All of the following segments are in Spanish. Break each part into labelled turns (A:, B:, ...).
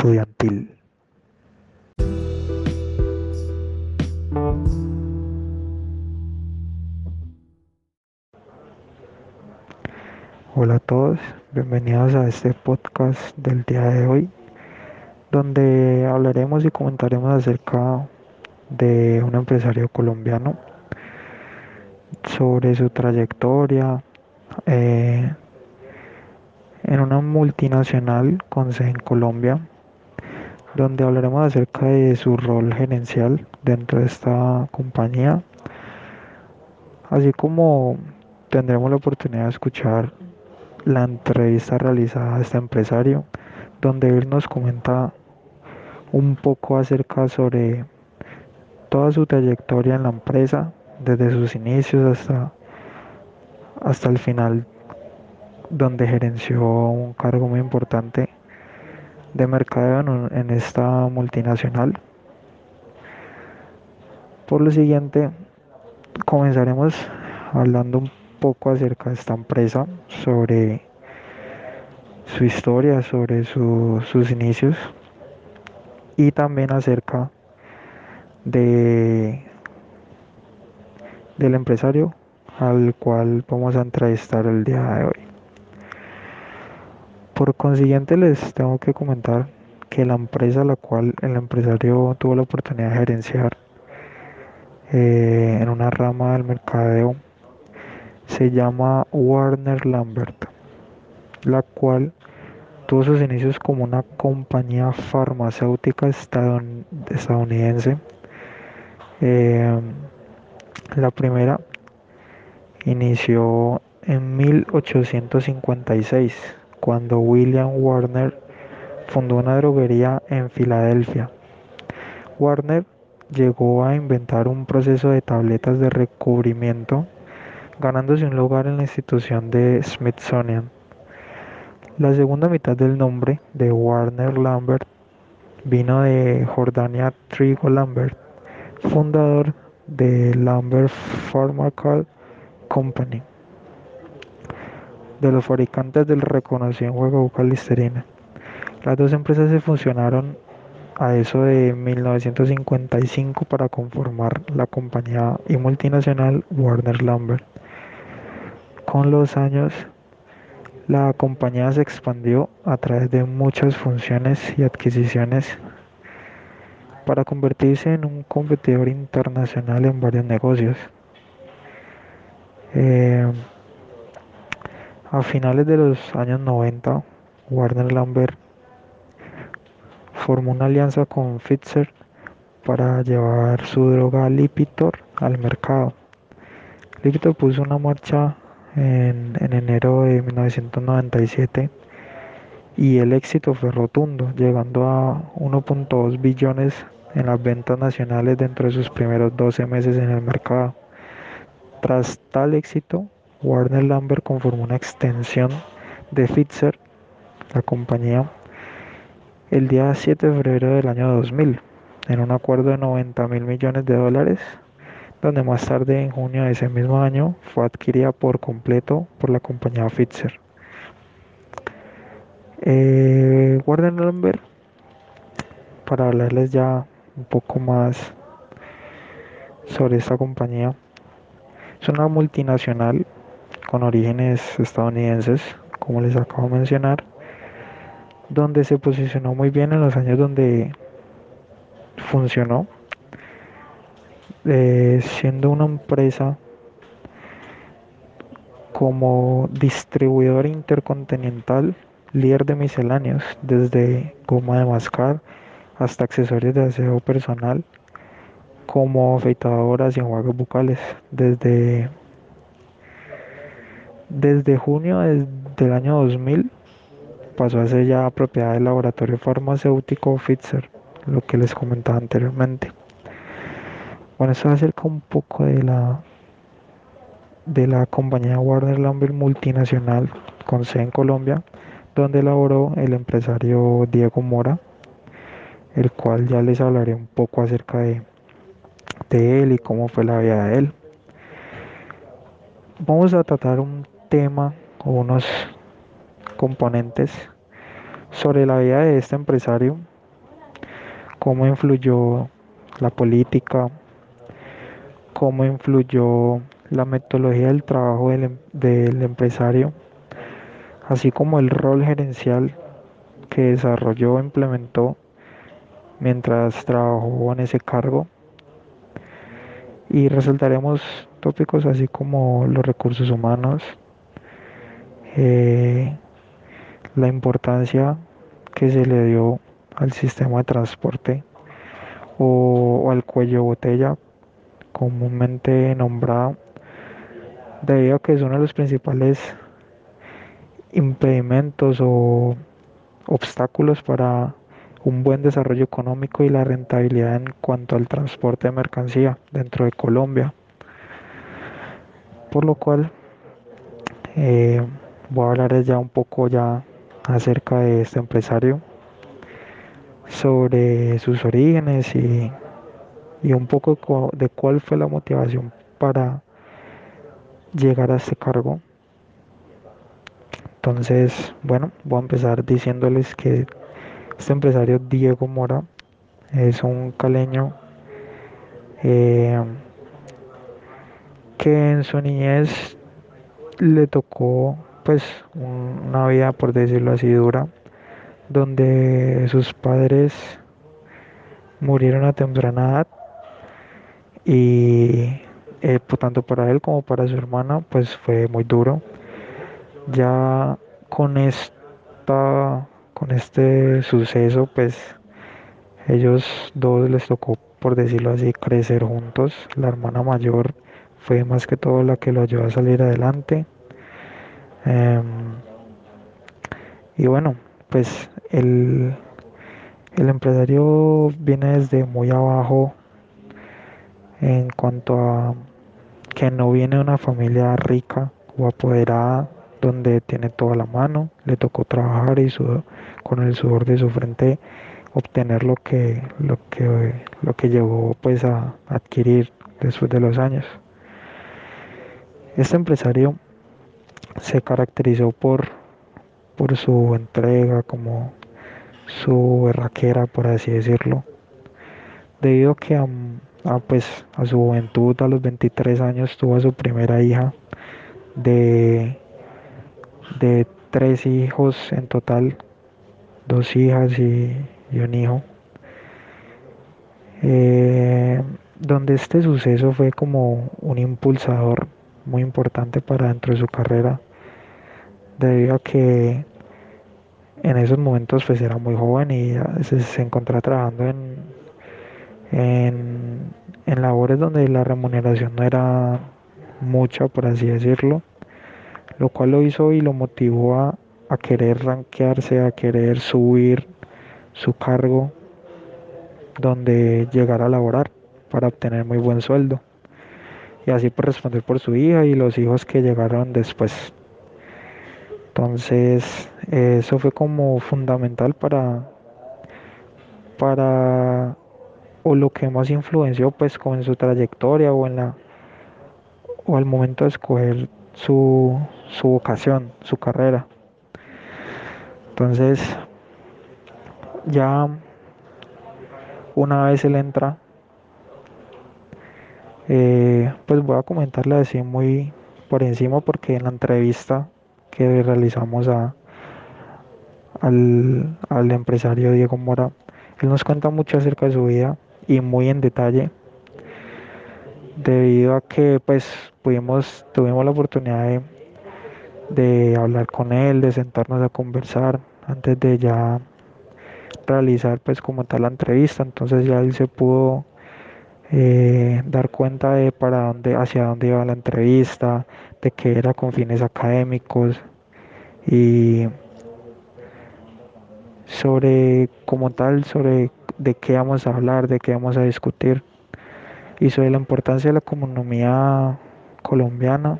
A: estudiantil. Hola a todos, bienvenidos a este podcast del día de hoy, donde hablaremos y comentaremos acerca de un empresario colombiano, sobre su trayectoria eh, en una multinacional con sede en Colombia, donde hablaremos acerca de su rol gerencial dentro de esta compañía, así como tendremos la oportunidad de escuchar la entrevista realizada a este empresario, donde él nos comenta un poco acerca sobre toda su trayectoria en la empresa, desde sus inicios hasta, hasta el final, donde gerenció un cargo muy importante de mercadeo en, esta multinacional. Por lo siguiente, comenzaremos hablando un poco acerca de esta empresa, sobre su historia, sobre sus inicios y también acerca de del empresario al cual vamos a entrevistar el día de hoy. Por consiguiente les tengo que comentar que la empresa a la cual el empresario tuvo la oportunidad de gerenciar eh, en una rama del mercadeo se llama Warner Lambert, la cual tuvo sus inicios como una compañía farmacéutica estadounidense. Eh, la primera inició en 1856, cuando William Warner fundó una droguería en Filadelfia. Warner llegó a inventar un proceso de tabletas de recubrimiento ganándose un lugar en la institución de Smithsonian. La segunda mitad del nombre de Warner Lambert vino de Jordania Trigo Lambert, fundador de Lambert Pharmaceutical Company, de los fabricantes del reconocido juego bucal. Las dos empresas se funcionaron a eso de 1955 para conformar la compañía y multinacional Warner Lambert. Con los años, la compañía se expandió a través de muchas funciones y adquisiciones para convertirse en un competidor internacional en varios negocios. Eh, a finales de los años 90, Warner Lambert formó una alianza con Pfizer para llevar su droga Lipitor al mercado. Lipitor puso una marcha en, enero de 1997 y el éxito fue rotundo, llegando a 1.2 billones en las ventas nacionales dentro de sus primeros 12 meses en el mercado. Tras tal éxito, Warner Lambert conformó una extensión de Pfizer, la compañía, el día 7 de febrero del año 2000, en un acuerdo de 90 mil millones de dólares donde más tarde en junio de ese mismo año fue adquirida por completo por la compañía Pfizer. Eh, Warner Lambert, para hablarles ya un poco más sobre esta compañía, es una multinacional con orígenes estadounidenses, como les acabo de mencionar, donde se posicionó muy bien en los años donde funcionó eh, siendo una empresa como distribuidor intercontinental, líder de misceláneos, desde goma de mascar hasta accesorios de aseo personal, como afeitadoras y enjuagues bucales, desde, desde junio del año 2000 pasó a ser ya propiedad del laboratorio farmacéutico Pfizer, lo que les comentaba anteriormente. Bueno, eso acerca un poco de la de la compañía Warner Lambert multinacional con sede en Colombia, donde laboró el empresario Diego Mora, el cual ya les hablaré un poco acerca de, de él y cómo fue la vida de él. Vamos a tratar un tema o unos componentes sobre la vida de este empresario cómo influyó la política, cómo influyó la metodología del trabajo del, em, empresario, así como el rol gerencial que desarrolló e implementó mientras trabajó en ese cargo. Y resaltaremos tópicos así como los recursos humanos, eh, la importancia que se le dio al sistema de transporte o, al cuello botella comúnmente nombrado debido a que es uno de los principales impedimentos o obstáculos para un buen desarrollo económico y la rentabilidad en cuanto al transporte de mercancía dentro de Colombia. Por lo cual eh, voy a hablar ya un poco ya acerca de este empresario, sobre sus orígenes y, y un poco de cuál fue la motivación para llegar a este cargo. Entonces, bueno, voy a empezar diciéndoles que este empresario Diego Mora es un caleño eh, que en su niñez le tocó pues una vida por decirlo así dura donde sus padres murieron a temprana edad y eh, tanto para él como para su hermana pues fue muy duro. Ya con esta con este suceso pues ellos dos les tocó por decirlo así crecer juntos. La hermana mayor fue más que todo la que lo ayudó a salir adelante em, y bueno pues el, el empresario viene desde muy abajo en cuanto a que no viene de una familia rica o apoderada donde tiene toda la mano, le tocó trabajar y con el sudor de su frente obtener lo que, lo que, lo que llegó pues a adquirir después de los años. Este empresario se caracterizó por, por su entrega, como su berraquera, por así decirlo, debido que a, pues, a su juventud, a los 23 años, tuvo a su primera hija de de tres hijos en total, dos hijas y, un hijo. Eh, donde este suceso fue como un impulsador muy importante para dentro de su carrera, debido a que en esos momentos pues era muy joven y se, encontraba trabajando en, en, en labores donde la remuneración no era mucha, por así decirlo lo cual lo hizo y lo motivó a, querer ranquearse, a querer subir su cargo donde llegar a laborar para obtener muy buen sueldo. Y así por responder por su hija y los hijos que llegaron después. Entonces, eso fue como fundamental para, para, o lo que más influenció pues como en su trayectoria o en la, o al momento de escoger su, su vocación, su carrera. Entonces, ya una vez él entra, eh, pues voy a comentarle así muy por encima porque en la entrevista que realizamos a, al, al empresario Diego Mora, él nos cuenta mucho acerca de su vida y muy en detalle debido a que pues pudimos, tuvimos la oportunidad de, de hablar con él, de sentarnos a conversar antes de ya realizar pues como tal la entrevista, entonces ya él se pudo eh, dar cuenta de para dónde, hacia dónde iba la entrevista, de que era con fines académicos y sobre como tal, sobre de qué vamos a hablar, de qué vamos a discutir y sobre la importancia de la economía colombiana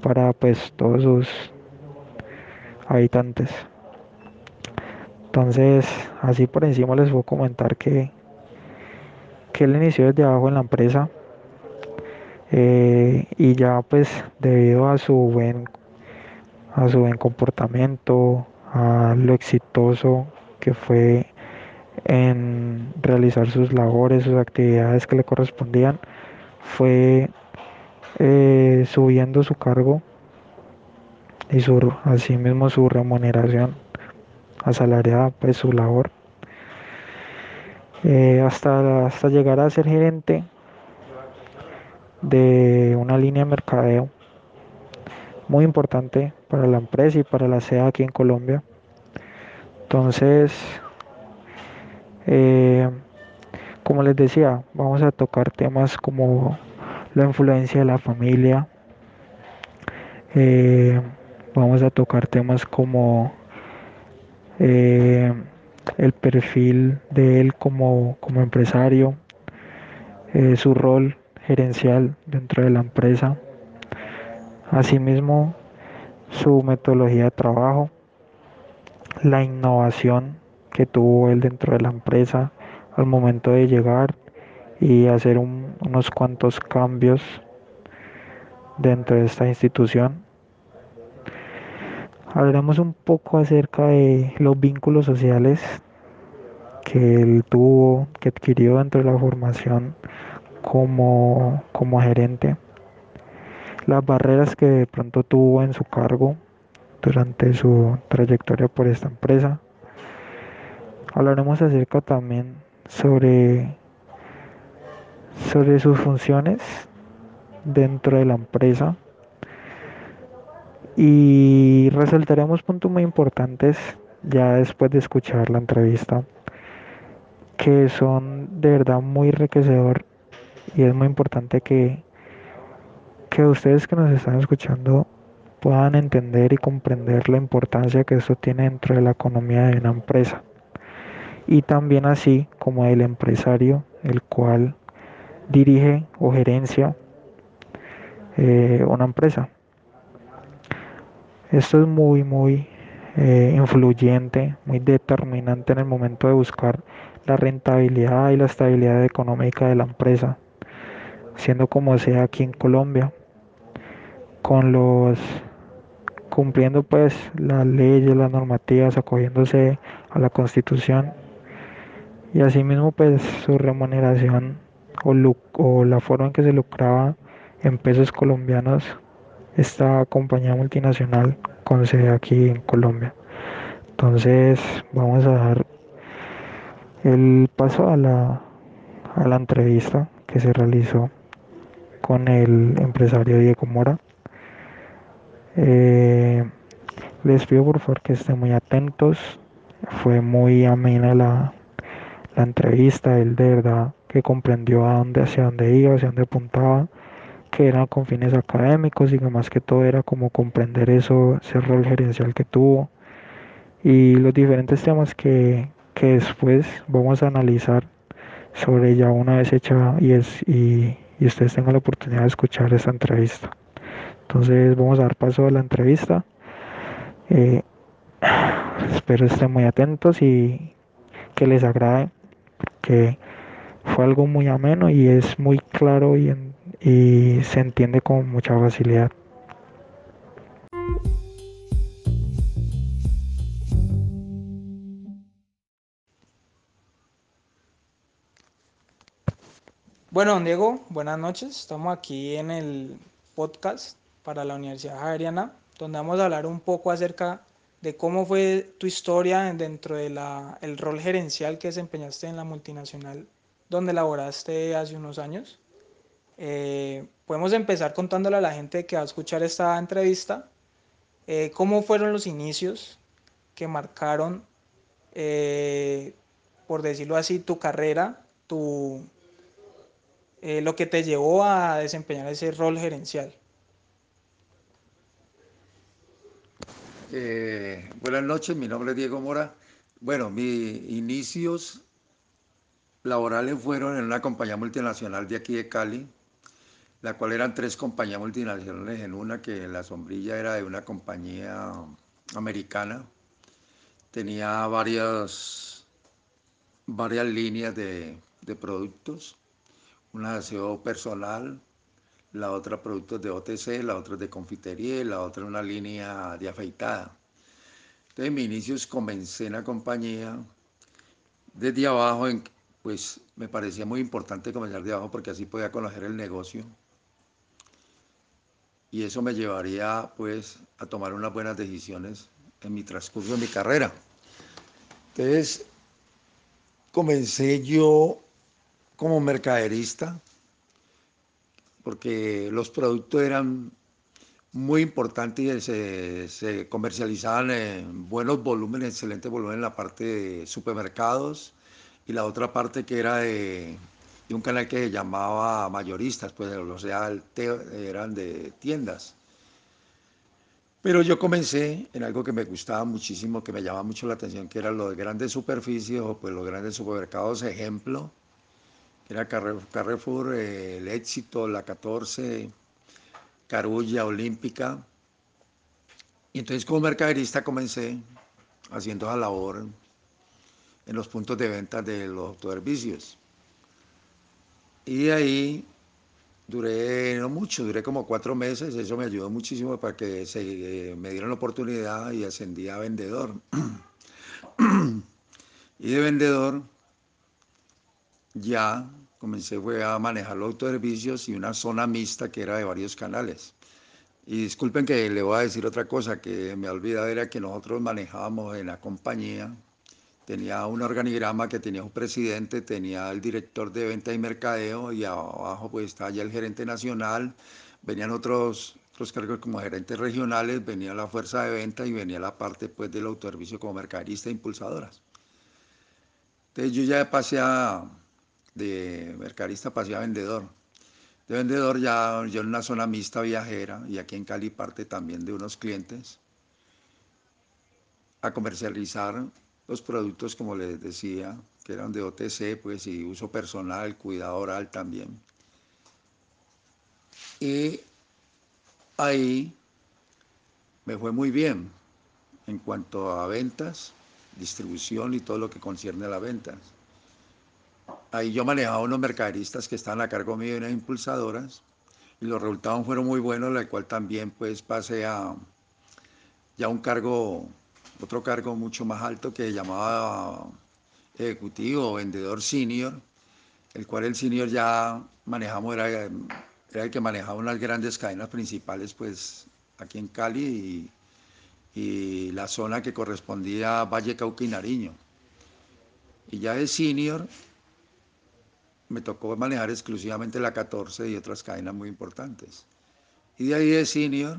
A: para pues todos sus habitantes. Entonces, así por encima les voy a comentar que, que él inició desde abajo en la empresa eh, y ya pues debido a su buen a su buen comportamiento, a lo exitoso que fue en realizar sus labores, sus actividades que le correspondían, fue eh, subiendo su cargo y su, asimismo su remuneración asalariada, pues su labor, eh, hasta, hasta llegar a ser gerente de una línea de mercadeo muy importante para la empresa y para la SEA aquí en Colombia. Entonces, eh, como les decía, vamos a tocar temas como la influencia de la familia. Eh, vamos a tocar temas como el perfil de él como, como empresario, su rol gerencial dentro de la empresa, asimismo su metodología de trabajo, la innovación que tuvo él dentro de la empresa al momento de llegar y hacer unos cuantos cambios dentro de esta institución. Hablaremos un poco acerca de los vínculos sociales que él tuvo, que adquirió dentro de la formación como, como gerente, las barreras que de pronto tuvo en su cargo durante su trayectoria por esta empresa. Hablaremos acerca también sobre, sobre sus funciones dentro de la empresa y resaltaremos puntos muy importantes ya después de escuchar la entrevista que son de verdad muy enriquecedor y es muy importante que, que ustedes que nos están escuchando puedan entender y comprender la importancia que esto tiene dentro de la economía de una empresa y también así como el empresario el cual dirige o gerencia eh, una empresa. Esto es muy, muy eh, influyente, muy determinante en el momento de buscar la rentabilidad y la estabilidad económica de la empresa, siendo como sea aquí en Colombia, con los cumpliendo pues las leyes, las normativas, acogiéndose a la constitución y asimismo pues su remuneración o, o la forma en que se lucraba en pesos colombianos esta compañía multinacional con sede aquí en Colombia. Entonces vamos a dar el paso a la, a la entrevista que se realizó con el empresario Diego Mora. Eh, les pido por favor que estén muy atentos. Fue muy amena la, la entrevista, él de verdad que comprendió a dónde, hacia dónde iba, hacia dónde apuntaba, que eran con fines académicos que más que todo era como comprender eso, ese rol gerencial que tuvo y los diferentes temas que, que después vamos a analizar sobre ya una vez hecha y, es, y, y ustedes tengan la oportunidad de escuchar esta entrevista. Entonces vamos a dar paso a la entrevista. Eh, espero estén muy atentos y que les agrade que fue algo muy ameno y es muy claro y, y se entiende con mucha facilidad.
B: Bueno, don Diego, buenas noches. Estamos aquí en el podcast para la Universidad Javeriana, donde vamos a hablar un poco acerca de cómo fue tu historia dentro del el rol gerencial que desempeñaste en la multinacional donde laboraste hace unos años. Eh, podemos empezar contándole a la gente que va a escuchar esta entrevista eh, cómo fueron los inicios que marcaron, eh, por decirlo así, tu carrera, tu, lo que te llevó a desempeñar ese rol gerencial.
C: Buenas noches, mi nombre es Diego Mora. Bueno, mis inicios laborales fueron en una compañía multinacional de aquí de Cali, la cual eran tres compañías multinacionales en una, que la sombrilla era de una compañía americana. Tenía varias, varias líneas de, de productos, una de aseo personal, la otra productos de OTC, la otra de confitería y la otra una línea de afeitada. Entonces, en mis inicios comencé en la compañía desde abajo, pues me parecía muy importante comenzar de abajo porque así podía conocer el negocio. Y eso me llevaría pues a tomar unas buenas decisiones en mi transcurso de mi carrera. Entonces, comencé yo como mercaderista, porque los productos eran muy importantes y se, comercializaban en buenos volúmenes, excelente volumen en la parte de supermercados y la otra parte que era de, un canal que se llamaba mayoristas, pues o sea, eran de tiendas. Pero yo comencé en algo que me gustaba muchísimo, que me llamaba mucho la atención, que eran los grandes superficies o pues los grandes supermercados, ejemplo, que era Carrefour, el Éxito, la 14, Carulla, Olímpica. Y entonces como mercaderista comencé haciendo esa labor en los puntos de venta de los autoservicios. Y ahí duré no mucho, duré como cuatro meses, eso me ayudó muchísimo para que se, eh, me dieran la oportunidad y ascendí a vendedor. y de vendedor ya comencé fue a manejar los autoservicios y una zona mixta que era de varios canales. Y disculpen que le voy a decir otra cosa que me olvidado, era que nosotros manejábamos en la compañía, tenía un organigrama que tenía un presidente, tenía el director de venta y mercadeo y abajo pues estaba ya el gerente nacional, venían otros, otros cargos como gerentes regionales, venía la fuerza de venta y venía la parte pues del autoservicio como mercaderista e impulsadoras. Entonces yo ya pasé de mercadista pasé a vendedor. De vendedor ya yo en una zona mixta viajera y aquí en Cali parte también de unos clientes a comercializar los productos, como les decía, que eran de OTC, pues, y uso personal, cuidado oral también. Y ahí me fue muy bien en cuanto a ventas, distribución y todo lo que concierne a las ventas. Ahí yo manejaba unos mercaderistas que estaban a cargo mío y unas impulsadoras y los resultados fueron muy buenos, la cual también pues pasé a ya un cargo otro cargo mucho más alto que llamaba ejecutivo o vendedor senior, el cual el senior ya manejamos, era, era el que manejaba unas grandes cadenas principales pues aquí en Cali y, y la zona que correspondía a Valle Cauca y Nariño. Y ya de senior me tocó manejar exclusivamente la 14 y otras cadenas muy importantes. Y de ahí de senior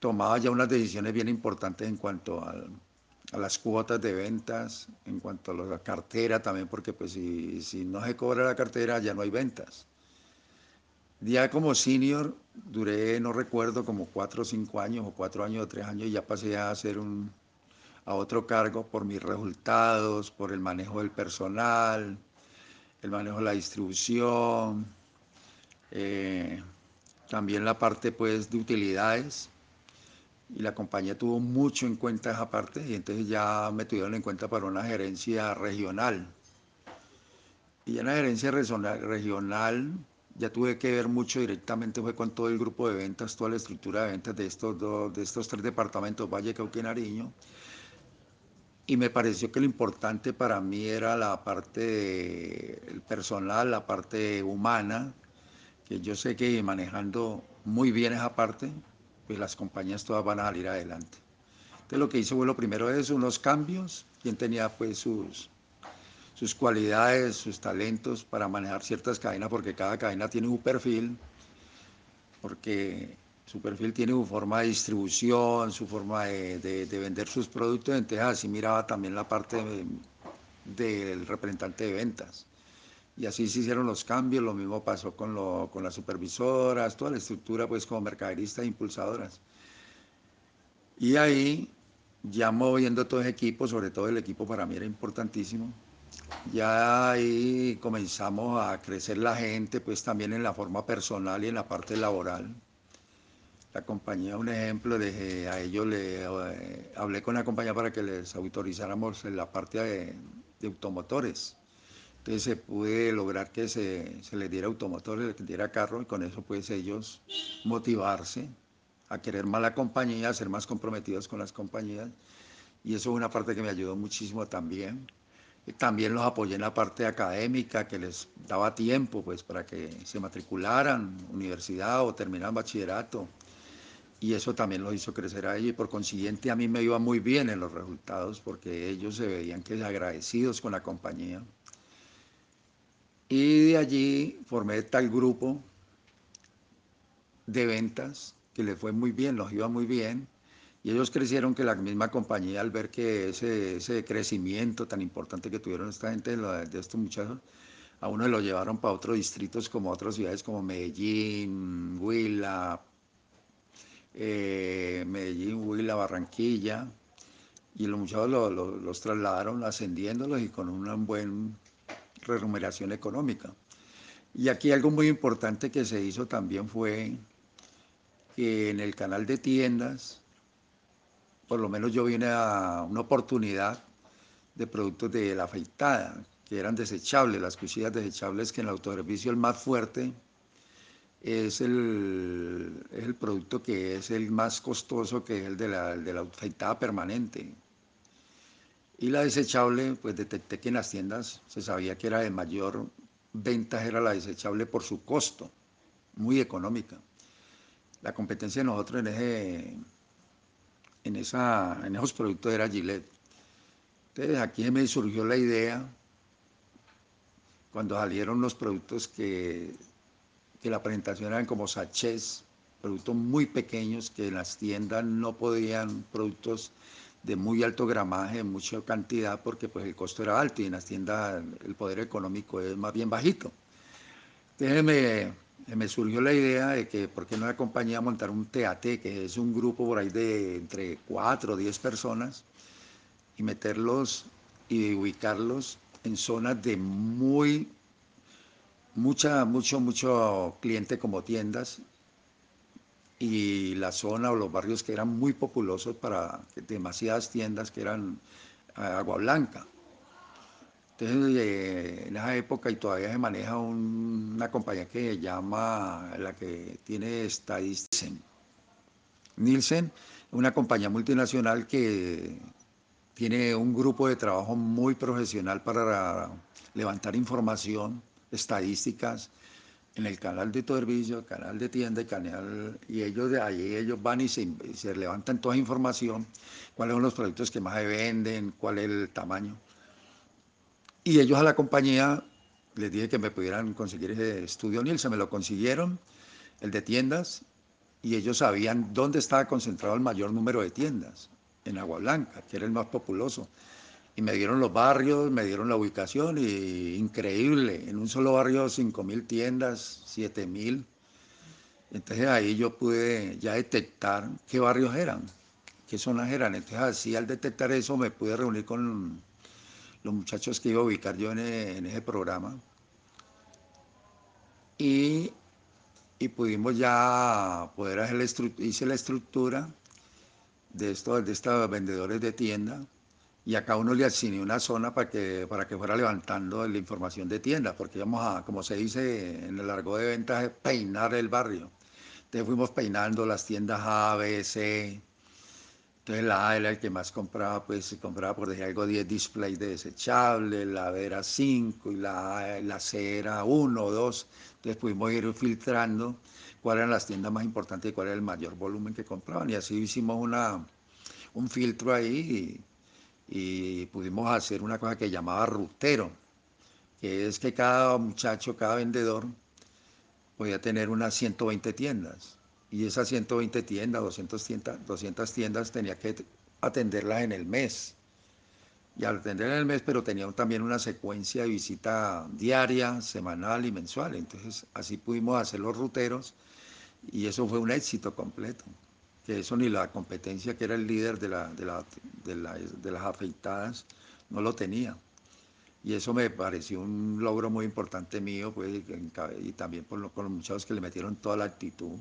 C: tomaba ya unas decisiones bien importantes en cuanto a, las cuotas de ventas, en cuanto a la cartera también, porque pues si, si no se cobra la cartera ya no hay ventas. Ya como senior duré, no recuerdo, como cuatro o cinco años, o cuatro años o tres años, y ya pasé a hacer un, a otro cargo por mis resultados, por el manejo del personal, el manejo de la distribución, eh, también la parte pues de utilidades, y la compañía tuvo mucho en cuenta esa parte y entonces ya me tuvieron en cuenta para una gerencia regional. Y en la gerencia regional ya tuve que ver mucho directamente fue con todo el grupo de ventas, toda la estructura de ventas de estos, dos, de estos tres departamentos, Valle, Cauca y Nariño. Y me pareció que lo importante para mí era la parte personal, la parte humana, que yo sé que manejando muy bien esa parte, pues las compañías todas van a salir adelante. Entonces lo que hice fue lo primero es unos cambios, quien tenía pues sus, sus cualidades, sus talentos para manejar ciertas cadenas, porque cada cadena tiene un perfil, porque su perfil tiene su forma de distribución, su forma de, vender sus productos, entonces así miraba también la parte del representante de ventas. Y así se hicieron los cambios, lo mismo pasó con, con las supervisoras, toda la estructura pues como mercaderistas e impulsadoras. Y ahí, ya moviendo todo ese equipo, sobre todo el equipo para mí era importantísimo, ya ahí comenzamos a crecer la gente, pues también en la forma personal y en la parte laboral. La compañía, un ejemplo, de, a ellos le eh, hablé con la compañía para que les autorizáramos la parte de, de automotores entonces se pude lograr que se, se les diera automotores, se les diera carro y con eso pues ellos motivarse a querer más la compañía, a ser más comprometidos con las compañías. Y eso es una parte que me ayudó muchísimo también. También los apoyé en la parte académica, que les daba tiempo pues, para que se matricularan universidad o terminaran bachillerato. Y eso también los hizo crecer a ellos y por consiguiente a mí me iba muy bien en los resultados porque ellos se veían que agradecidos con la compañía. Y de allí formé tal grupo de ventas que les fue muy bien, los iba muy bien y ellos crecieron que la misma compañía, al ver que ese, ese crecimiento tan importante que tuvieron esta gente de, estos muchachos, a uno lo llevaron para otros distritos como otras ciudades como Medellín, Huila, eh, Medellín, Huila, Barranquilla, y los muchachos los trasladaron ascendiéndolos y con una buena remuneración económica. Y aquí algo muy importante que se hizo también fue que en el canal de tiendas, por lo menos yo vine a una oportunidad de productos de la afeitada, que eran desechables, las cuchillas desechables, que en el autoservicio el más fuerte es el, el producto que es el más costoso, que es el de la, de la afeitada permanente. Y la desechable, pues detecté que en las tiendas se sabía que era de mayor ventaja, era la desechable por su costo, muy económica. La competencia de nosotros en esa, en esos productos era Gillette. Entonces aquí me surgió la idea, cuando salieron los productos que, que la presentación eran como sachets, productos muy pequeños que en las tiendas no podían, productos de muy alto gramaje, mucha cantidad, porque pues el costo era alto y en las tiendas el poder económico es más bien bajito. Entonces me, me surgió la idea de que por qué no la compañía montar un TAT, que es un grupo por ahí de entre 4 o 10 personas, y meterlos y ubicarlos en zonas de muy, mucha, mucho, mucho cliente como tiendas, y la zona o los barrios que eran muy populosos para demasiadas tiendas que eran eh, agua blanca. Entonces, eh, en esa época y todavía se maneja una compañía que se llama, la que tiene estadísticas, Nielsen, una compañía multinacional que tiene un grupo de trabajo muy profesional para levantar información, estadísticas, en el canal de servicio, canal de tienda, canal, y ellos de ahí ellos van y se, se levantan toda información, cuáles son los productos que más se venden, cuál es el tamaño. Y ellos a la compañía les dije que me pudieran conseguir ese estudio Nielsen, me lo consiguieron, el de tiendas, y ellos sabían dónde estaba concentrado el mayor número de tiendas, en Agua Blanca, que era el más populoso. Y me dieron los barrios, me dieron la ubicación, y increíble, en un solo barrio 5.000 tiendas, 7.000. Entonces ahí yo pude ya detectar qué barrios eran, qué zonas eran. Entonces así al detectar eso me pude reunir con los muchachos que iba a ubicar yo en, e, ese programa. Y, pudimos ya poder hacer la hice la estructura de estos, de estos vendedores de tienda y a cada uno le asigné una zona para que, para que fuera levantando la información de tienda, porque íbamos a, como se dice en el largo de ventas, peinar el barrio. Entonces fuimos peinando las tiendas A, B, C, entonces la A era el que más compraba, pues se compraba por decir algo 10 displays de desechables, la B era 5 y la, la C era 1 o 2. Entonces pudimos ir filtrando cuáles eran las tiendas más importantes y cuál era el mayor volumen que compraban. Y así hicimos una, un filtro ahí y pudimos hacer una cosa que llamaba rutero, que es que cada muchacho, cada vendedor podía tener unas 120 tiendas y esas 120 tiendas, 200 tiendas, 200 tiendas tenía que atenderlas en el mes. Y al atenderlas en el mes, pero tenía también una secuencia de visita diaria, semanal y mensual. Entonces así pudimos hacer los ruteros y eso fue un éxito completo. Eso ni la competencia que era el líder de, la, de, la, de, las afeitadas no lo tenía. Y eso me pareció un logro muy importante mío, pues, y también por los muchachos que le metieron toda la actitud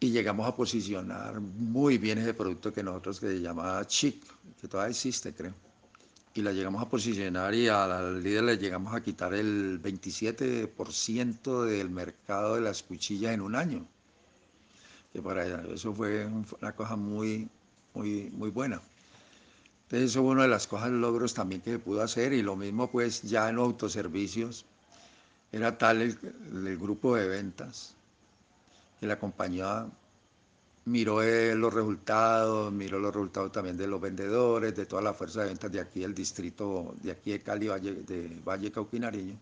C: y llegamos a posicionar muy bien ese producto que nosotros que se llamaba Chic, que todavía existe creo. Y la llegamos a posicionar y al líder le llegamos a quitar el 27% del mercado de las cuchillas en un año. Que para eso fue una cosa muy, muy, muy buena. Entonces eso fue una de las cosas, logros también que se pudo hacer y lo mismo pues ya en autoservicios, era tal el, grupo de ventas que la compañía miró eh, los resultados, miró los resultados también de los vendedores, de toda la fuerza de ventas de aquí del distrito, de aquí de Cali, Valle, de Valle Cauquinareño.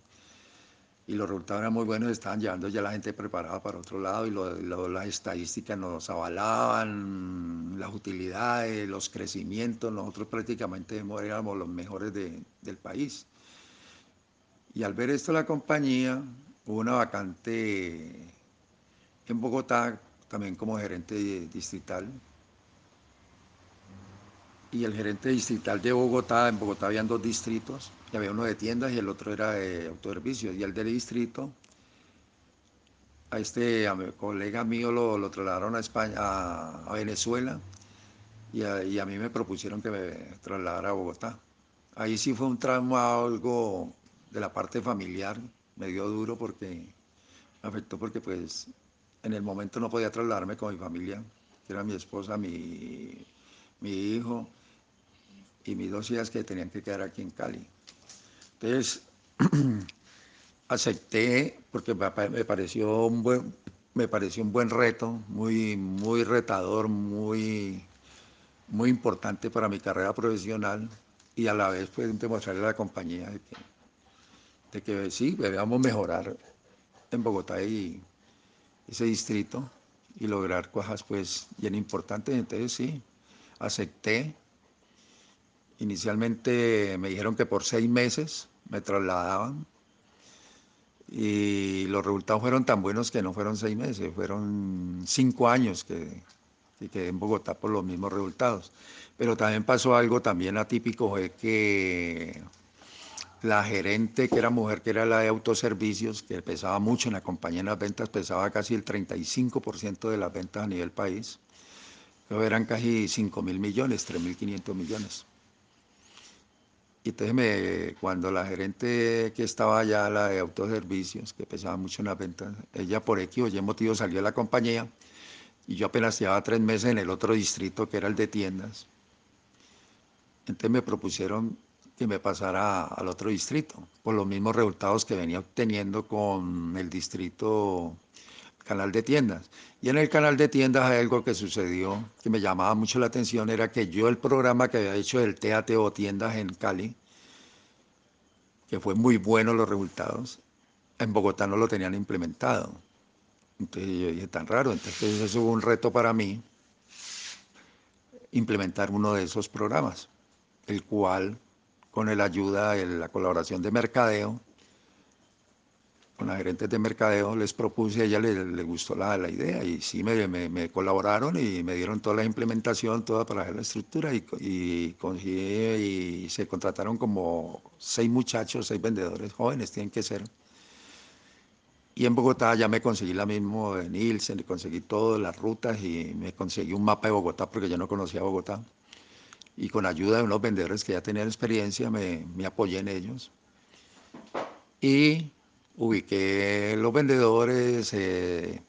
C: Y los resultados eran muy buenos, estaban llevando ya la gente preparada para otro lado y lo, las estadísticas nos avalaban, las utilidades, los crecimientos, nosotros prácticamente éramos los mejores de, del país. Y al ver esto la compañía, hubo una vacante en Bogotá también como gerente distrital. Y el gerente distrital de Bogotá, en Bogotá habían dos distritos, y había uno de tiendas y el otro era de autoservicios. Y el del distrito, a este a mi colega mío lo, trasladaron a España, a, Venezuela, y a, y a, mí me propusieron que me trasladara a Bogotá. Ahí sí fue un trauma algo de la parte familiar, me dio duro porque me afectó porque pues en el momento no podía trasladarme con mi familia, que era mi esposa, mi, mi hijo y mis dos hijas que tenían que quedar aquí en Cali. Entonces, acepté porque me pareció un buen, me pareció un buen reto, muy, muy retador, muy, muy importante para mi carrera profesional y a la vez pues demostrarle a la compañía de que, de que sí, debíamos mejorar en Bogotá y, ese distrito y lograr cosas pues bien importantes. Entonces sí, acepté. Inicialmente me dijeron que por seis meses me trasladaban y los resultados fueron tan buenos que no fueron seis meses, fueron cinco años que, que quedé en Bogotá por los mismos resultados. Pero también pasó algo también atípico, fue que la gerente, que era mujer, que era la de autoservicios, que pesaba mucho en la compañía en las ventas, pesaba casi el 35% de las ventas a nivel país. Eran casi 5 mil millones, 3 mil 500 millones. Y entonces me, cuando la gerente que estaba allá, la de autoservicios, que pesaba mucho en las ventas, ella por X o Y motivo salió de la compañía y yo apenas llevaba tres meses en el otro distrito que era el de tiendas. Entonces me propusieron que me pasara al otro distrito, por los mismos resultados que venía obteniendo con el distrito canal de tiendas. Y en el canal de tiendas hay algo que sucedió que me llamaba mucho la atención, era que yo el programa que había hecho del TATO Tiendas en Cali, que fue muy bueno los resultados, en Bogotá no lo tenían implementado. Entonces yo dije, tan raro, entonces eso fue un reto para mí, implementar uno de esos programas, el cual con la ayuda, la colaboración de mercadeo, con las gerentes de mercadeo, les propuse, a ella le, le gustó la, la, idea y sí me, me, me, colaboraron y me dieron toda la implementación, toda para hacer la estructura y, y, y se contrataron como seis muchachos, seis vendedores jóvenes, tienen que ser. Y en Bogotá ya me conseguí la misma de Nielsen, conseguí todas las rutas y me conseguí un mapa de Bogotá porque yo no conocía Bogotá y con ayuda de unos vendedores que ya tenían experiencia me, me apoyé en ellos y ubiqué los vendedores eh,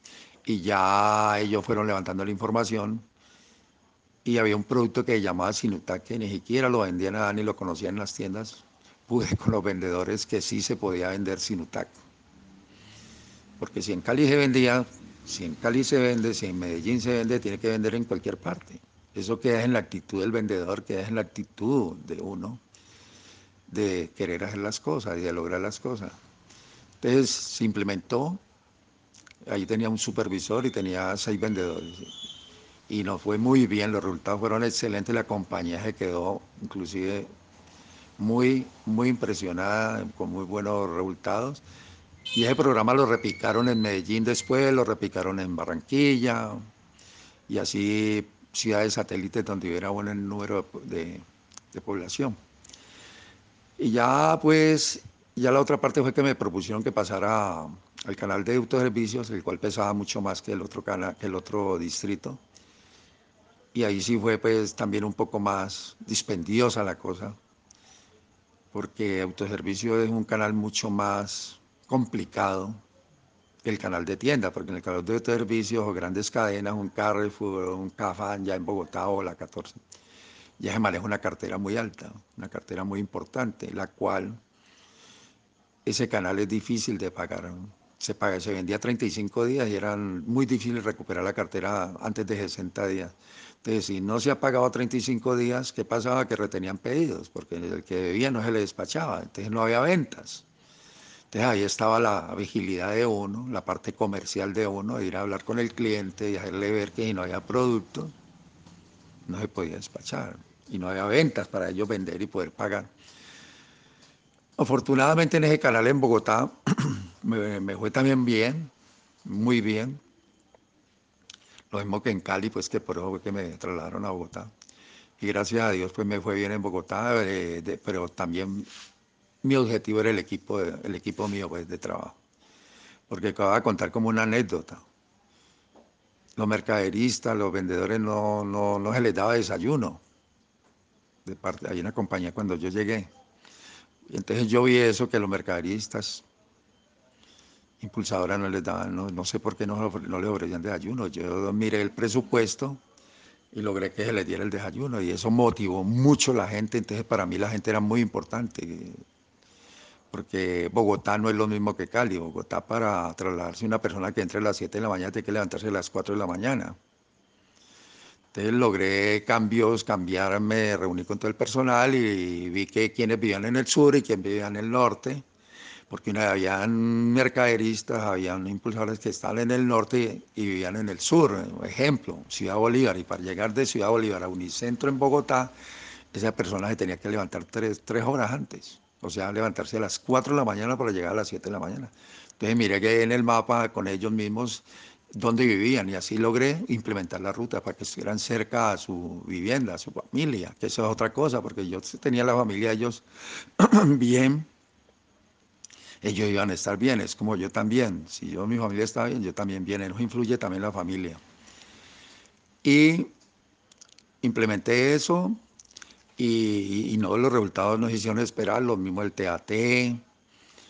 C: y ya ellos fueron levantando la información y había un producto que se llamaba Sinutac que ni siquiera lo vendían nada ni lo conocían en las tiendas. Pude con los vendedores que sí se podía vender Sinutac. Porque si en Cali se vendía, si en Cali se vende, si en Medellín se vende, tiene que vender en cualquier parte. Eso queda en la actitud del vendedor, queda en la actitud de uno de querer hacer las cosas y de lograr las cosas. Entonces se implementó, ahí tenía un supervisor y tenía seis vendedores. Y nos fue muy bien, los resultados fueron excelentes, la compañía se quedó inclusive muy, muy impresionada, con muy buenos resultados. Y ese programa lo repicaron en Medellín después, lo repicaron en Barranquilla, y así ciudades satélites donde hubiera buen número de, de, población. Y ya pues, ya la otra parte fue que me propusieron que pasara al canal de autoservicios, el cual pesaba mucho más que el otro, canal, que el otro distrito. Y ahí sí fue pues también un poco más dispendiosa la cosa, porque autoservicio es un canal mucho más complicado el canal de tienda, porque en el canal de servicios o grandes cadenas, un Carrefour, un Cafán ya en Bogotá o la 14, ya se maneja una cartera muy alta, una cartera muy importante, la cual ese canal es difícil de pagar. Se, paga, se vendía 35 días y era muy difícil recuperar la cartera antes de 60 días. Entonces, si no se ha pagado 35 días, ¿qué pasaba? Que retenían pedidos, porque el que debía no se le despachaba, entonces no había ventas. Entonces ahí estaba la vigilidad de uno, la parte comercial de uno, ir a hablar con el cliente y hacerle ver que si no había producto, no se podía despachar y no había ventas para ellos vender y poder pagar. Afortunadamente en ese canal en Bogotá me, fue también bien, muy bien. Lo mismo que en Cali, pues que por eso fue que me trasladaron a Bogotá. Y gracias a Dios pues me fue bien en Bogotá, eh, pero también mi objetivo era el equipo, el equipo mío pues, de trabajo. Porque acabo de contar como una anécdota. Los mercaderistas, los vendedores no, no, no se les daba desayuno. De parte, hay una compañía cuando yo llegué. Entonces yo vi eso, que los mercaderistas, impulsadoras no les daban, no, no sé por qué no, no les ofrecían desayuno. Yo miré el presupuesto y logré que se les diera el desayuno y eso motivó mucho la gente, entonces para mí la gente era muy importante porque Bogotá no es lo mismo que Cali. Bogotá para trasladarse una persona que entre a las 7 de la mañana tiene que levantarse a las 4 de la mañana. Entonces logré cambios, cambiarme, reuní con todo el personal y vi que quienes vivían en el sur y quienes vivían en el norte, porque habían mercaderistas, habían impulsores que estaban en el norte y, y vivían en el sur. Ejemplo, Ciudad Bolívar, y para llegar de Ciudad Bolívar a Unicentro en Bogotá, esa persona se tenía que levantar tres, tres horas antes o sea, levantarse a las 4 de la mañana para llegar a las 7 de la mañana. Entonces miré que en el mapa con ellos mismos dónde vivían y así logré implementar la ruta para que estuvieran cerca a su vivienda, a su familia, que eso es otra cosa, porque yo tenía la familia de ellos bien, ellos iban a estar bien, es como yo también, si yo mi familia está bien, yo también bien, nos influye también la familia. Y implementé eso, y, y, no los resultados nos hicieron esperar, lo mismo el TAT,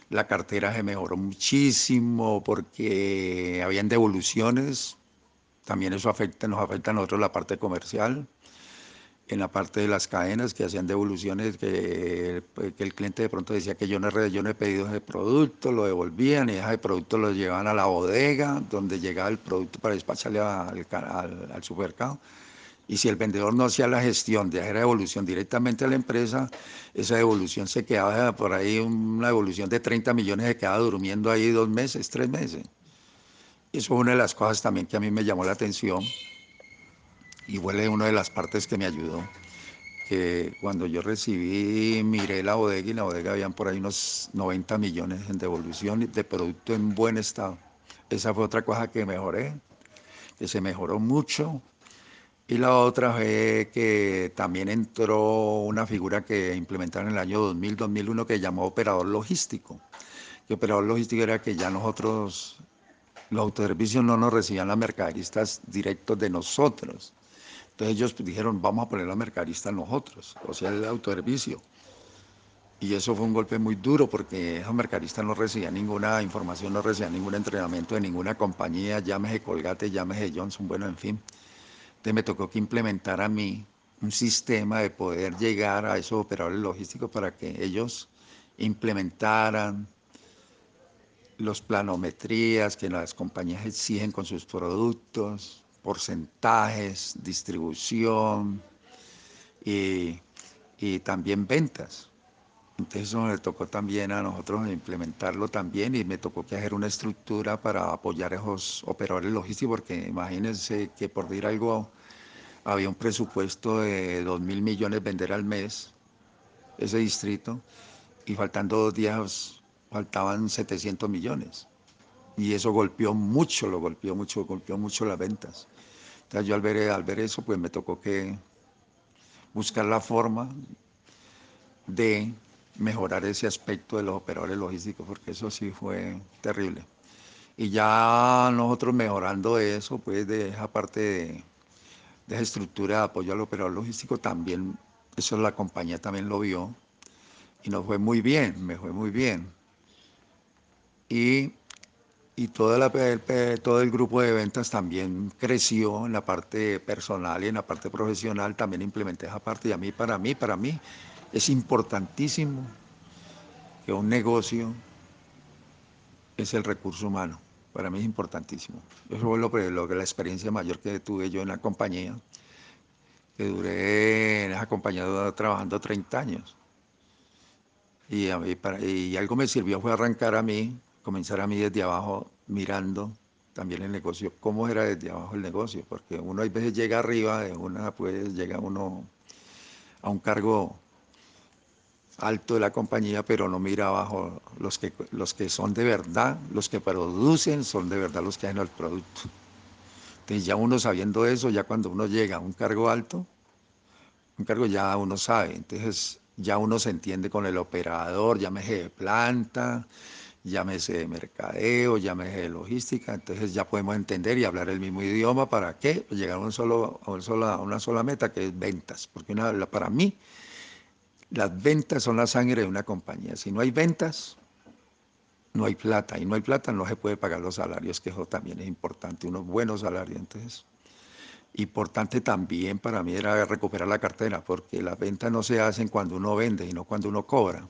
C: la cartera se mejoró muchísimo porque habían devoluciones, también eso nos afecta a nosotros la parte comercial, en la parte de las cadenas que hacían devoluciones, que, que el cliente de pronto decía que yo no, yo no he pedido ese producto, lo devolvían y ese producto lo llevaban a la bodega donde llegaba el producto para despacharle al, al, al supermercado y si el vendedor no hacía la gestión de hacer devolución directamente a la empresa, esa devolución se quedaba por ahí, una devolución de 30 millones se quedaba durmiendo ahí dos meses, tres meses. Eso es una de las cosas también que a mí me llamó la atención y fue una de las partes que me ayudó. Que cuando yo recibí, miré la bodega y la bodega habían por ahí unos 90 millones en devolución de producto en buen estado. Esa fue otra cosa que mejoré, que se mejoró mucho y la otra fue que también entró una figura que implementaron en el año 2000-2001 que llamó operador logístico. Y operador logístico era que ya nosotros, los autoservicios no nos recibían las mercaderistas directos de nosotros. Entonces ellos dijeron, vamos a poner la mercaderista nosotros, o sea, el autoservicio. Y eso fue un golpe muy duro porque esos mercaderistas no recibían ninguna información, no recibían ningún entrenamiento de ninguna compañía, llámese Colgate, llámese Johnson, bueno, en fin. Entonces me tocó que implementar a mí un sistema de poder llegar a esos operadores logísticos para que ellos implementaran los planometrías que las compañías exigen con sus productos, porcentajes, distribución y, y también ventas. Eso me tocó también a nosotros implementarlo también y me tocó que hacer una estructura para apoyar a esos operadores logísticos porque imagínense que por decir algo había un presupuesto de 2 mil millones vender al mes ese distrito y faltando dos días faltaban 700 millones y eso golpeó mucho, lo golpeó mucho, golpeó mucho las ventas. Entonces yo al ver eso pues me tocó que buscar la forma de mejorar ese aspecto de los operadores logísticos, porque eso sí fue terrible. Y ya nosotros mejorando eso, pues de esa parte de, esa estructura de apoyo al operador logístico, también, eso la compañía también lo vio y nos fue muy bien, me fue muy bien. Y, y toda la, todo el grupo de ventas también creció en la parte personal y en la parte profesional, también implementé esa parte y a mí, para mí, para mí es importantísimo que un negocio es el recurso humano. Para mí es importantísimo. Eso fue lo, lo, la experiencia mayor que tuve yo en la compañía, que duré en esa compañía trabajando 30 años. Y, y algo me sirvió fue arrancar a mí comenzar a mí desde abajo mirando también el negocio, cómo era desde abajo el negocio, porque uno a veces llega arriba, una pues llega uno a un cargo alto de la compañía, pero no mira abajo los que, los que son de verdad, los que producen son de verdad los que hacen el producto. Entonces ya uno sabiendo eso, ya cuando uno llega a un cargo alto, un cargo ya uno sabe, entonces ya uno se entiende con el operador, llámese de planta, llámese de mercadeo, llámese de logística, entonces ya podemos entender y hablar el mismo idioma. Para qué llegar a, un solo, a, una sola meta que es ventas, porque para mí las ventas son la sangre de una compañía, si no hay ventas no hay plata y no hay plata no se puede pagar los salarios, que eso también es importante, unos buenos salarios, entonces importante también para mí era recuperar la cartera, porque las ventas no se hacen cuando uno vende, sino cuando uno cobra.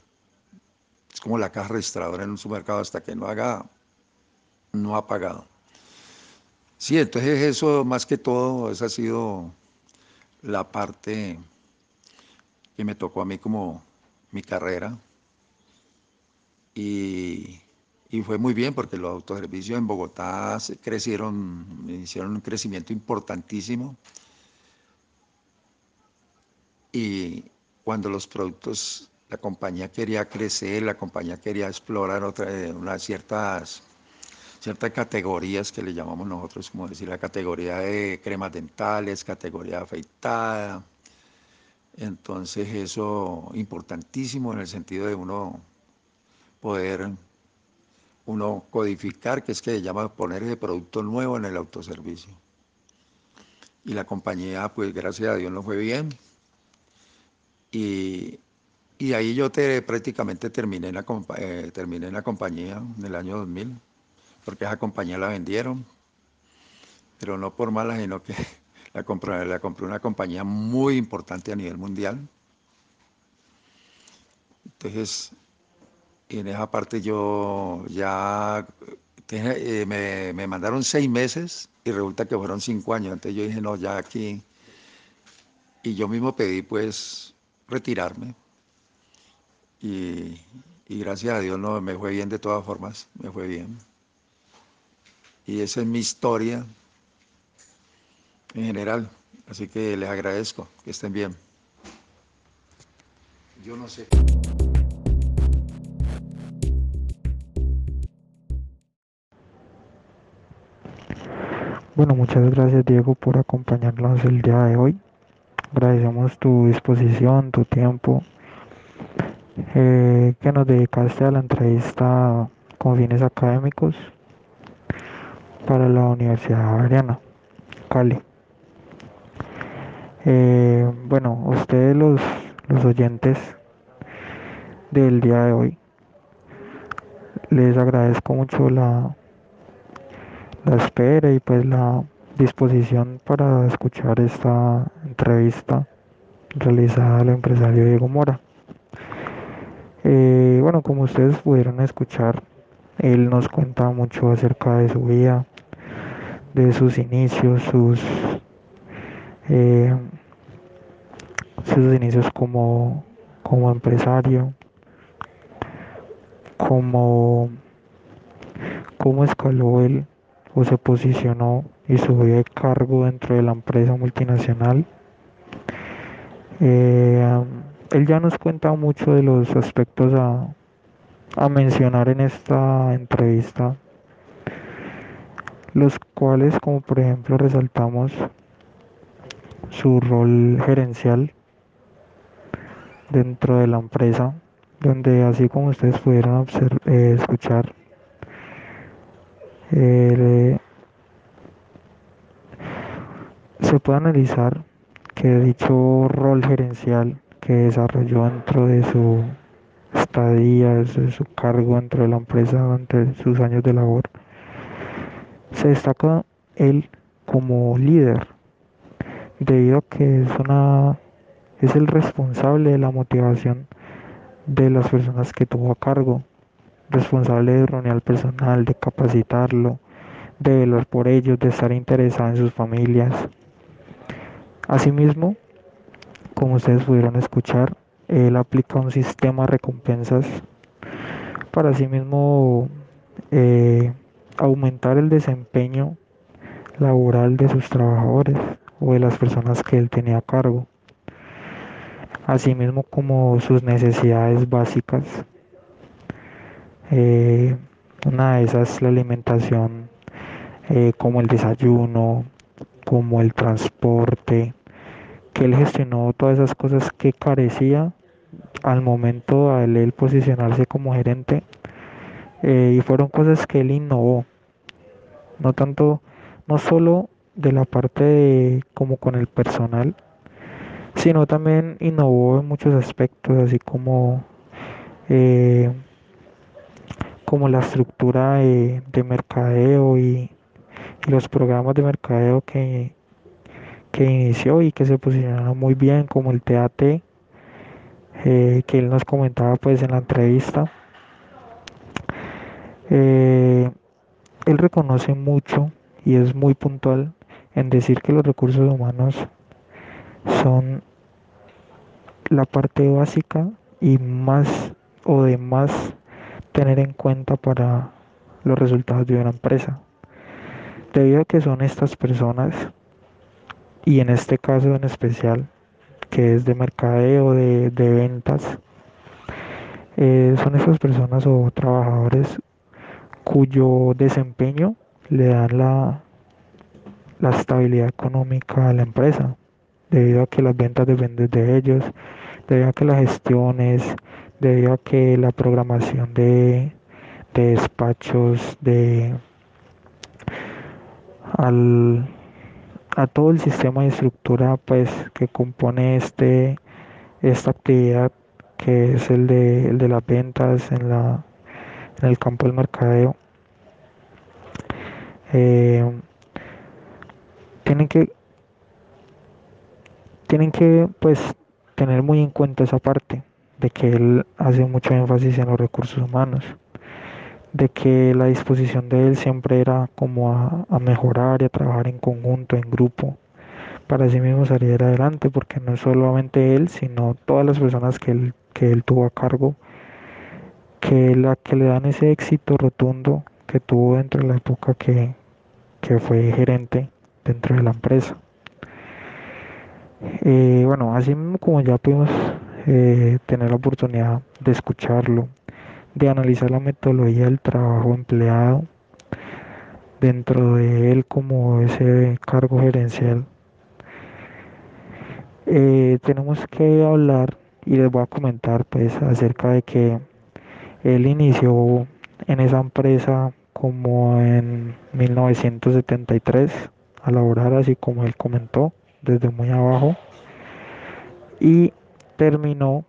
C: Es como la caja registradora en un supermercado hasta que no haga, no ha pagado. Sí, entonces eso más que todo, esa ha sido la parte que me tocó a mí como mi carrera. Y, y fue muy bien porque los autoservicios en Bogotá crecieron, hicieron un crecimiento importantísimo. Y cuando los productos la compañía quería crecer, la compañía quería explorar otra, unas ciertas, ciertas categorías que le llamamos nosotros, como decir, la categoría de cremas dentales, categoría afeitada. Entonces eso importantísimo en el sentido de uno poder uno codificar, que es que se llama poner ese producto nuevo en el autoservicio. Y la compañía, pues gracias a Dios, no fue bien. Y y ahí yo te, prácticamente terminé en, la, eh, terminé en la compañía en el año 2000, porque esa compañía la vendieron, pero no por mala, sino que la compré, la compré una compañía muy importante a nivel mundial. Entonces, en esa parte yo ya eh, me, me, mandaron seis meses y resulta que fueron cinco años. Entonces yo dije, no, ya aquí. Y yo mismo pedí pues retirarme y, gracias a Dios no, me fue bien de todas formas, me fue bien. Y esa es mi historia en general. Así que les agradezco, que estén bien. Yo no sé.
A: Bueno, muchas gracias Diego por acompañarnos el día de hoy. Agradecemos tu disposición, tu tiempo eh, que nos dedicaste a la entrevista con fines académicos para la Universidad Javeriana, Cali. Eh, bueno, ustedes los, los oyentes del día de hoy, les agradezco mucho la, la espera y pues la disposición para escuchar esta entrevista realizada al empresario Diego Mora. Eh, bueno, como ustedes pudieron escuchar, él nos cuenta mucho acerca de su vida, de sus inicios, sus, eh, sus inicios como, como empresario, como cómo escaló él o se posicionó y subió de cargo dentro de la empresa multinacional. Eh, él ya nos cuenta mucho de los aspectos a, mencionar en esta entrevista, los cuales como por ejemplo resaltamos su rol gerencial dentro de la empresa, donde así como ustedes pudieron eh, escuchar, se puede analizar que dicho rol gerencial que desarrolló dentro de su estadía, de su cargo dentro de la empresa durante sus años de labor, se destaca él como líder, debido a que es, una, es el responsable de la motivación de las personas que tuvo a cargo, responsable de reunir al personal, de capacitarlo, de velar por ellos, de estar interesado en sus familias. Asimismo, como ustedes pudieron escuchar, él aplica un sistema de recompensas para sí mismo eh, aumentar el desempeño laboral de sus trabajadores o de las personas que él tenía a cargo, asimismo como sus necesidades básicas. Eh, una de esas la alimentación, eh, como el desayuno, como el transporte, que él gestionó todas esas cosas que carecía al momento de él posicionarse como gerente eh, y fueron cosas que él innovó no tanto no solo de la parte de como con el personal sino también innovó en muchos aspectos así como eh, como la estructura de, mercadeo y, los programas de mercadeo que, que inició y que se posicionaron muy bien como el TAT eh, que él nos comentaba pues en la entrevista. Eh, él reconoce mucho y es muy puntual en decir que los recursos humanos son la parte básica y más o de más tener en cuenta para los resultados de una empresa. Debido a que son estas personas, y en este caso en especial, que es de mercadeo, de, ventas. Eh, son esas personas o trabajadores cuyo desempeño le dan la, la estabilidad económica a la empresa, debido a que las ventas dependen de ellos, debido a que las gestiones, debido a que la programación de, de despachos, de al a todo el sistema de estructura pues que compone este esta actividad que es el de, el de las ventas en la en el campo del mercadeo eh, tienen que tienen que pues tener muy en cuenta esa parte de que él hace mucho énfasis en los recursos humanos de que la disposición de él siempre era como a, mejorar y a trabajar en conjunto, en grupo, para sí mismo salir adelante, porque no solamente él, sino todas las personas que él, que él tuvo a cargo, que, la, que le dan ese éxito rotundo que tuvo dentro de la época que, fue gerente dentro de la empresa. Eh, bueno, así como ya pudimos eh, tener la oportunidad de escucharlo, de analizar la metodología del trabajo empleado dentro de él como ese cargo gerencial. Eh, tenemos que hablar y les voy a comentar pues acerca de que él inició en esa empresa como en 1973 a laborar así como él comentó desde muy abajo y terminó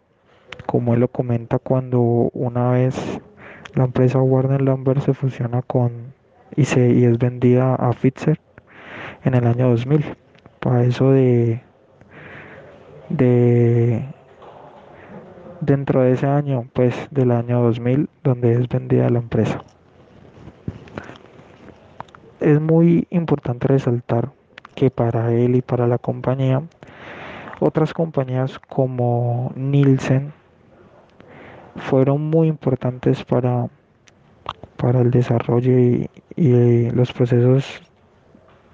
A: como él lo comenta cuando una vez la empresa Warner Lambert se fusiona con y, se, y es vendida a Pfizer en el año 2000. Para eso de, de dentro de ese año, pues del año 2000, donde es vendida la empresa. Es muy importante resaltar que para él y para la compañía, otras compañías como Nielsen fueron muy importantes para, para el desarrollo y, los procesos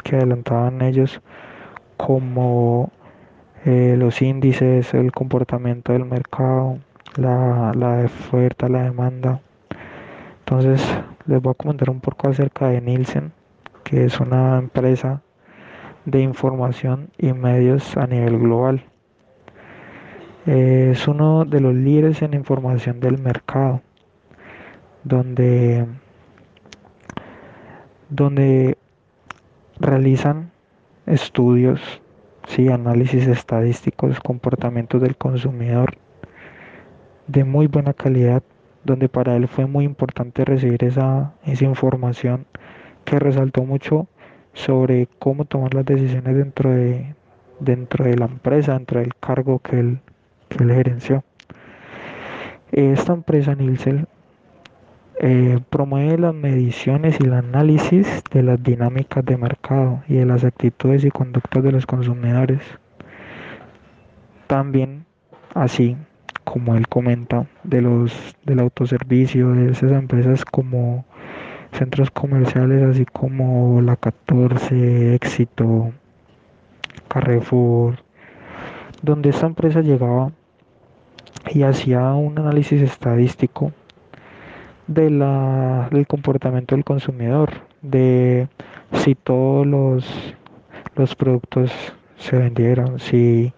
A: que adelantaban ellos como eh, los índices, el comportamiento del mercado, la, la oferta, la demanda. Entonces les voy a comentar un poco acerca de Nielsen, que es una empresa de información y medios a nivel global. Es uno de los líderes en información del mercado, donde, donde realizan estudios, sí, análisis estadísticos, comportamientos del consumidor de muy buena calidad, donde para él fue muy importante recibir esa, esa información que resaltó mucho sobre cómo tomar las decisiones dentro de, dentro de la empresa, dentro del cargo que él, que él gerenció. Esta empresa Nielsen eh, promueve las mediciones y el análisis de las dinámicas de mercado y de las actitudes y conductas de los consumidores. También, así como él comenta, de los del autoservicio, de esas empresas como centros comerciales, así como la 14, Éxito, Carrefour, donde esta empresa llegaba y hacía un análisis estadístico de la, del comportamiento del consumidor, de si todos los, los productos se vendieron, si,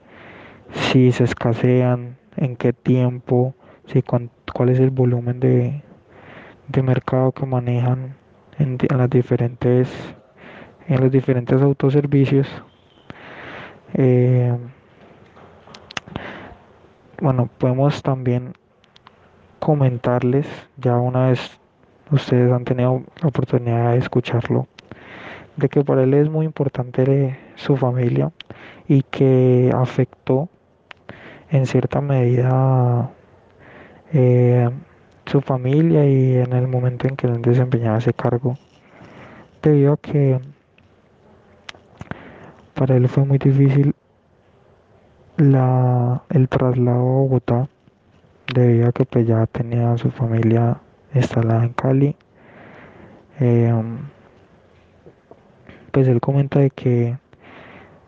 A: si se escasean, en qué tiempo, si cuál es el volumen de, de mercado que manejan en, las diferentes en los diferentes autoservicios. Eh, bueno podemos también comentarles, ya una vez ustedes han tenido la oportunidad de escucharlo, de que para él es muy importante su familia y que afectó en cierta medida eh, su familia y en el momento en que él desempeñaba ese cargo, debido a que para él fue muy difícil la, el traslado a Bogotá debido a que pues ya tenía su familia instalada en Cali. Eh, pues él comenta de que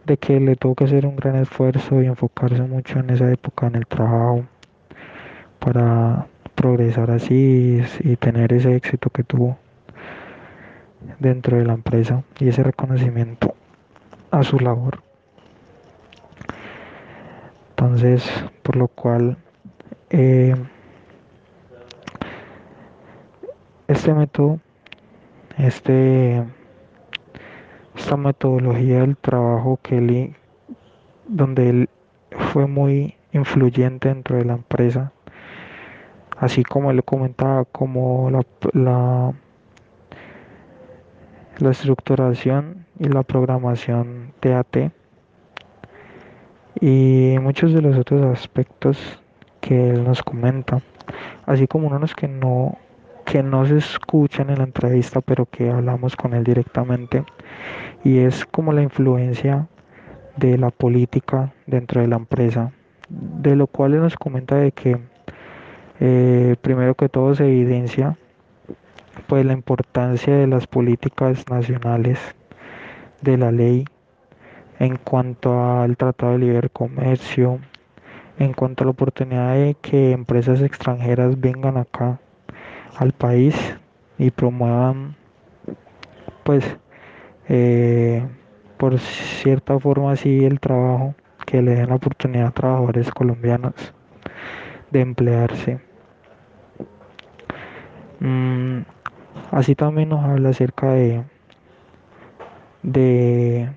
A: de que le tuvo que hacer un gran esfuerzo y enfocarse mucho en esa época en el trabajo para progresar así y, tener ese éxito que tuvo dentro de la empresa y ese reconocimiento a su labor. Entonces, por lo cual eh, este método, este, esta metodología del trabajo que él, donde él fue muy influyente dentro de la empresa, así como él comentaba, como la, la, la estructuración y la programación TAT y muchos de los otros aspectos que él nos comenta, así como unos que no que no se escuchan en la entrevista, pero que hablamos con él directamente, y es como la influencia de la política dentro de la empresa, de lo cual él nos comenta de que eh, primero que todo se evidencia pues la importancia de las políticas nacionales de la ley en cuanto al Tratado de Libre Comercio, en cuanto a la oportunidad de que empresas extranjeras vengan acá al país y promuevan pues eh, por cierta forma así el trabajo que le den la oportunidad a trabajadores colombianos de emplearse mm, así también nos habla acerca de de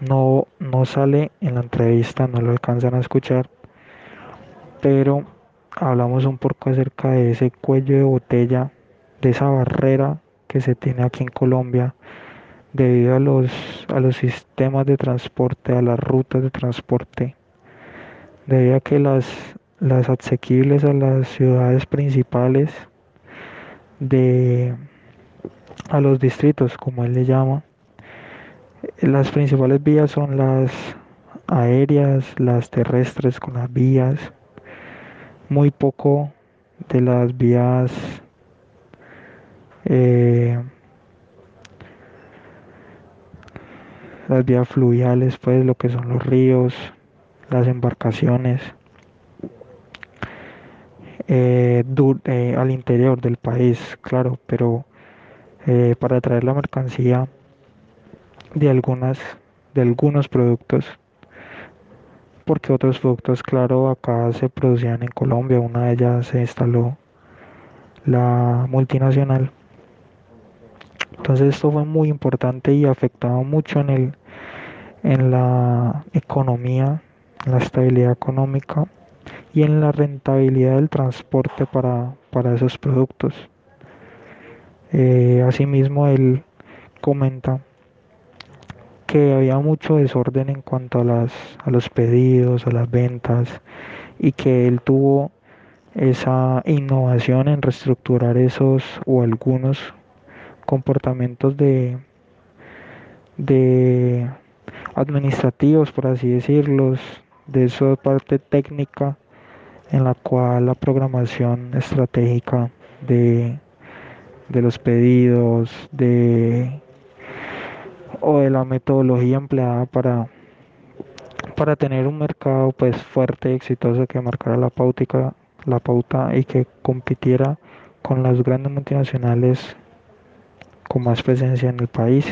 A: no, no sale en la entrevista, no lo alcanzan a escuchar, pero hablamos un poco acerca de ese cuello de botella, de esa barrera que se tiene aquí en Colombia debido a los, a los sistemas de transporte, a las rutas de transporte, debido a que las, las asequibles a las ciudades principales de a los distritos como él le llama. Las principales vías son las aéreas las terrestres con las vías. Muy poco de las vías eh, las vías fluviales pues lo que son los ríos las embarcaciones eh, eh, al interior del país claro pero para traer la mercancía de algunas de algunos productos porque otros productos, claro, acá se producían en Colombia, una de ellas se instaló la multinacional. Entonces esto fue muy importante y afectaba mucho en el en la economía, la estabilidad económica y en la rentabilidad del transporte para, para esos productos. Eh, asimismo, él comenta que había mucho desorden en cuanto a, las, a los pedidos, a las ventas, y que él tuvo esa innovación en reestructurar esos o algunos comportamientos de, de administrativos, por así decirlos, de esa parte técnica en la cual la programación estratégica de, de los pedidos, de o de la metodología empleada para, para tener un mercado pues fuerte, exitoso que marcara la pauta, la pauta y que compitiera con las grandes multinacionales con más presencia en el país.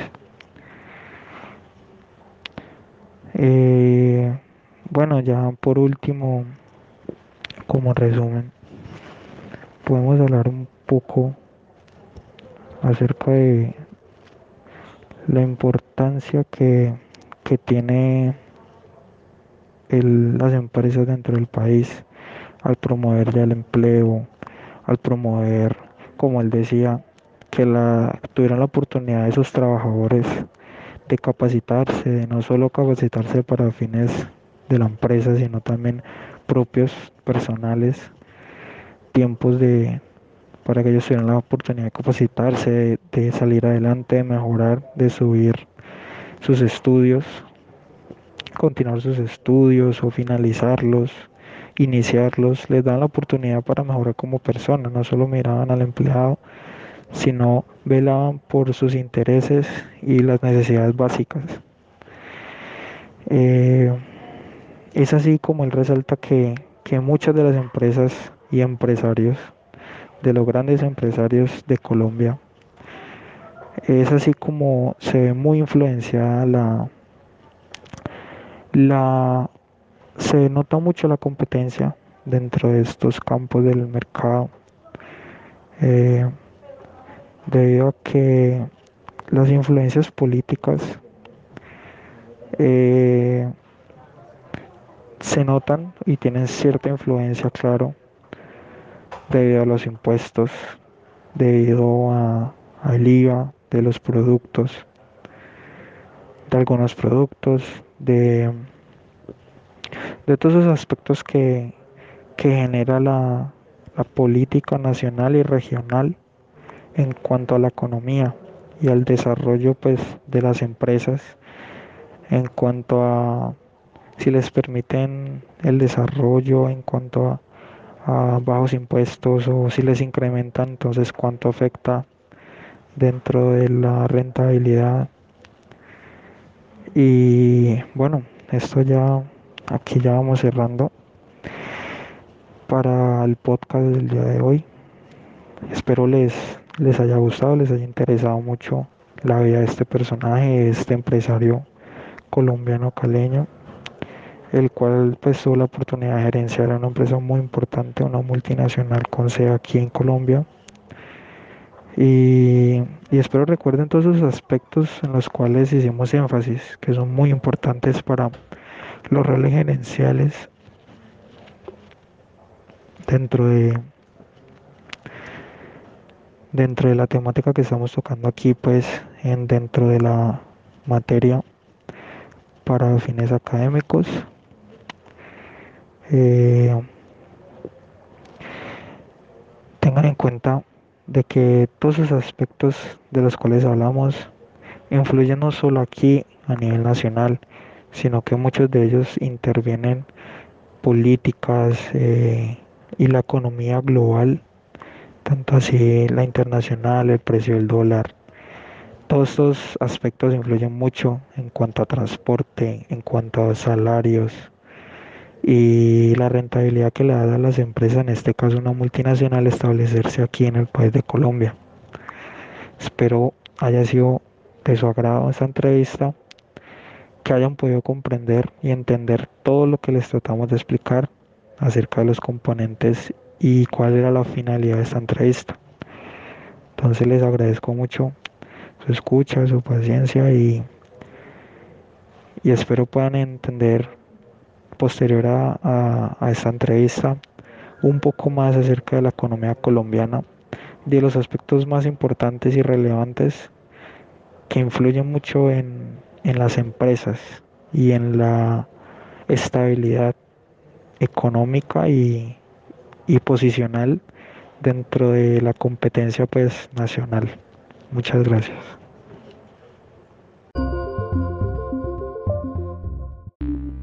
A: Eh, bueno, ya por último, como resumen, podemos hablar un poco acerca de la importancia que, que tiene el, las empresas dentro del país al promover el empleo, al promover, como él decía, que la, tuvieran la oportunidad de esos trabajadores de capacitarse, de no solo capacitarse para fines de la empresa, sino también propios, personales, tiempos de para que ellos tuvieran la oportunidad de capacitarse, de, salir adelante, de mejorar, de subir sus estudios, continuar sus estudios o finalizarlos, iniciarlos, les dan la oportunidad para mejorar como personas, no solo miraban al empleado, sino velaban por sus intereses y las necesidades básicas. Eh, es así como él resalta que, que muchas de las empresas y empresarios, de los grandes empresarios de Colombia, es así como se ve muy influenciada la, la se nota mucho la competencia dentro de estos campos del mercado. Eh, debido a que las influencias políticas eh, se notan y tienen cierta influencia, claro, debido a los impuestos, debido al IVA de los productos, de algunos productos, de, de todos esos aspectos que, que genera la, la política nacional y regional en cuanto a la economía y al desarrollo pues de las empresas en cuanto a si les permiten el desarrollo en cuanto a, bajos impuestos o si les incrementan entonces cuánto afecta dentro de la rentabilidad. Y bueno esto ya aquí ya vamos cerrando para el podcast del día de hoy. Espero les les haya gustado, les haya interesado mucho la vida de este personaje, este empresario colombiano caleño, el cual pues tuvo la oportunidad de gerenciar una empresa muy importante, una multinacional con sede aquí en Colombia. Y, y espero recuerden todos esos aspectos en los cuales hicimos énfasis, que son muy importantes para los roles gerenciales dentro de dentro de la temática que estamos tocando aquí, pues en dentro de la materia para fines académicos. Eh, tengan en cuenta de que todos esos aspectos de los cuales hablamos influyen no solo aquí a nivel nacional, sino que muchos de ellos intervienen políticas eh, y la economía global tanto así la internacional, el precio del dólar. Todos estos aspectos influyen mucho en cuanto a transporte, en cuanto a salarios y la rentabilidad que le da a las empresas, en este caso una multinacional, establecerse aquí en el país de Colombia. Espero haya sido de su agrado esta entrevista, que hayan podido comprender y entender todo lo que les tratamos de explicar acerca de los componentes y cuál era la finalidad de esta entrevista. Entonces les agradezco mucho su escucha, su paciencia y, y espero puedan entender posterior a, esta entrevista un poco más acerca de la economía colombiana, de los aspectos más importantes y relevantes que influye mucho en, en las empresas y en la estabilidad económica y, y posicional dentro de la competencia pues nacional. Muchas gracias.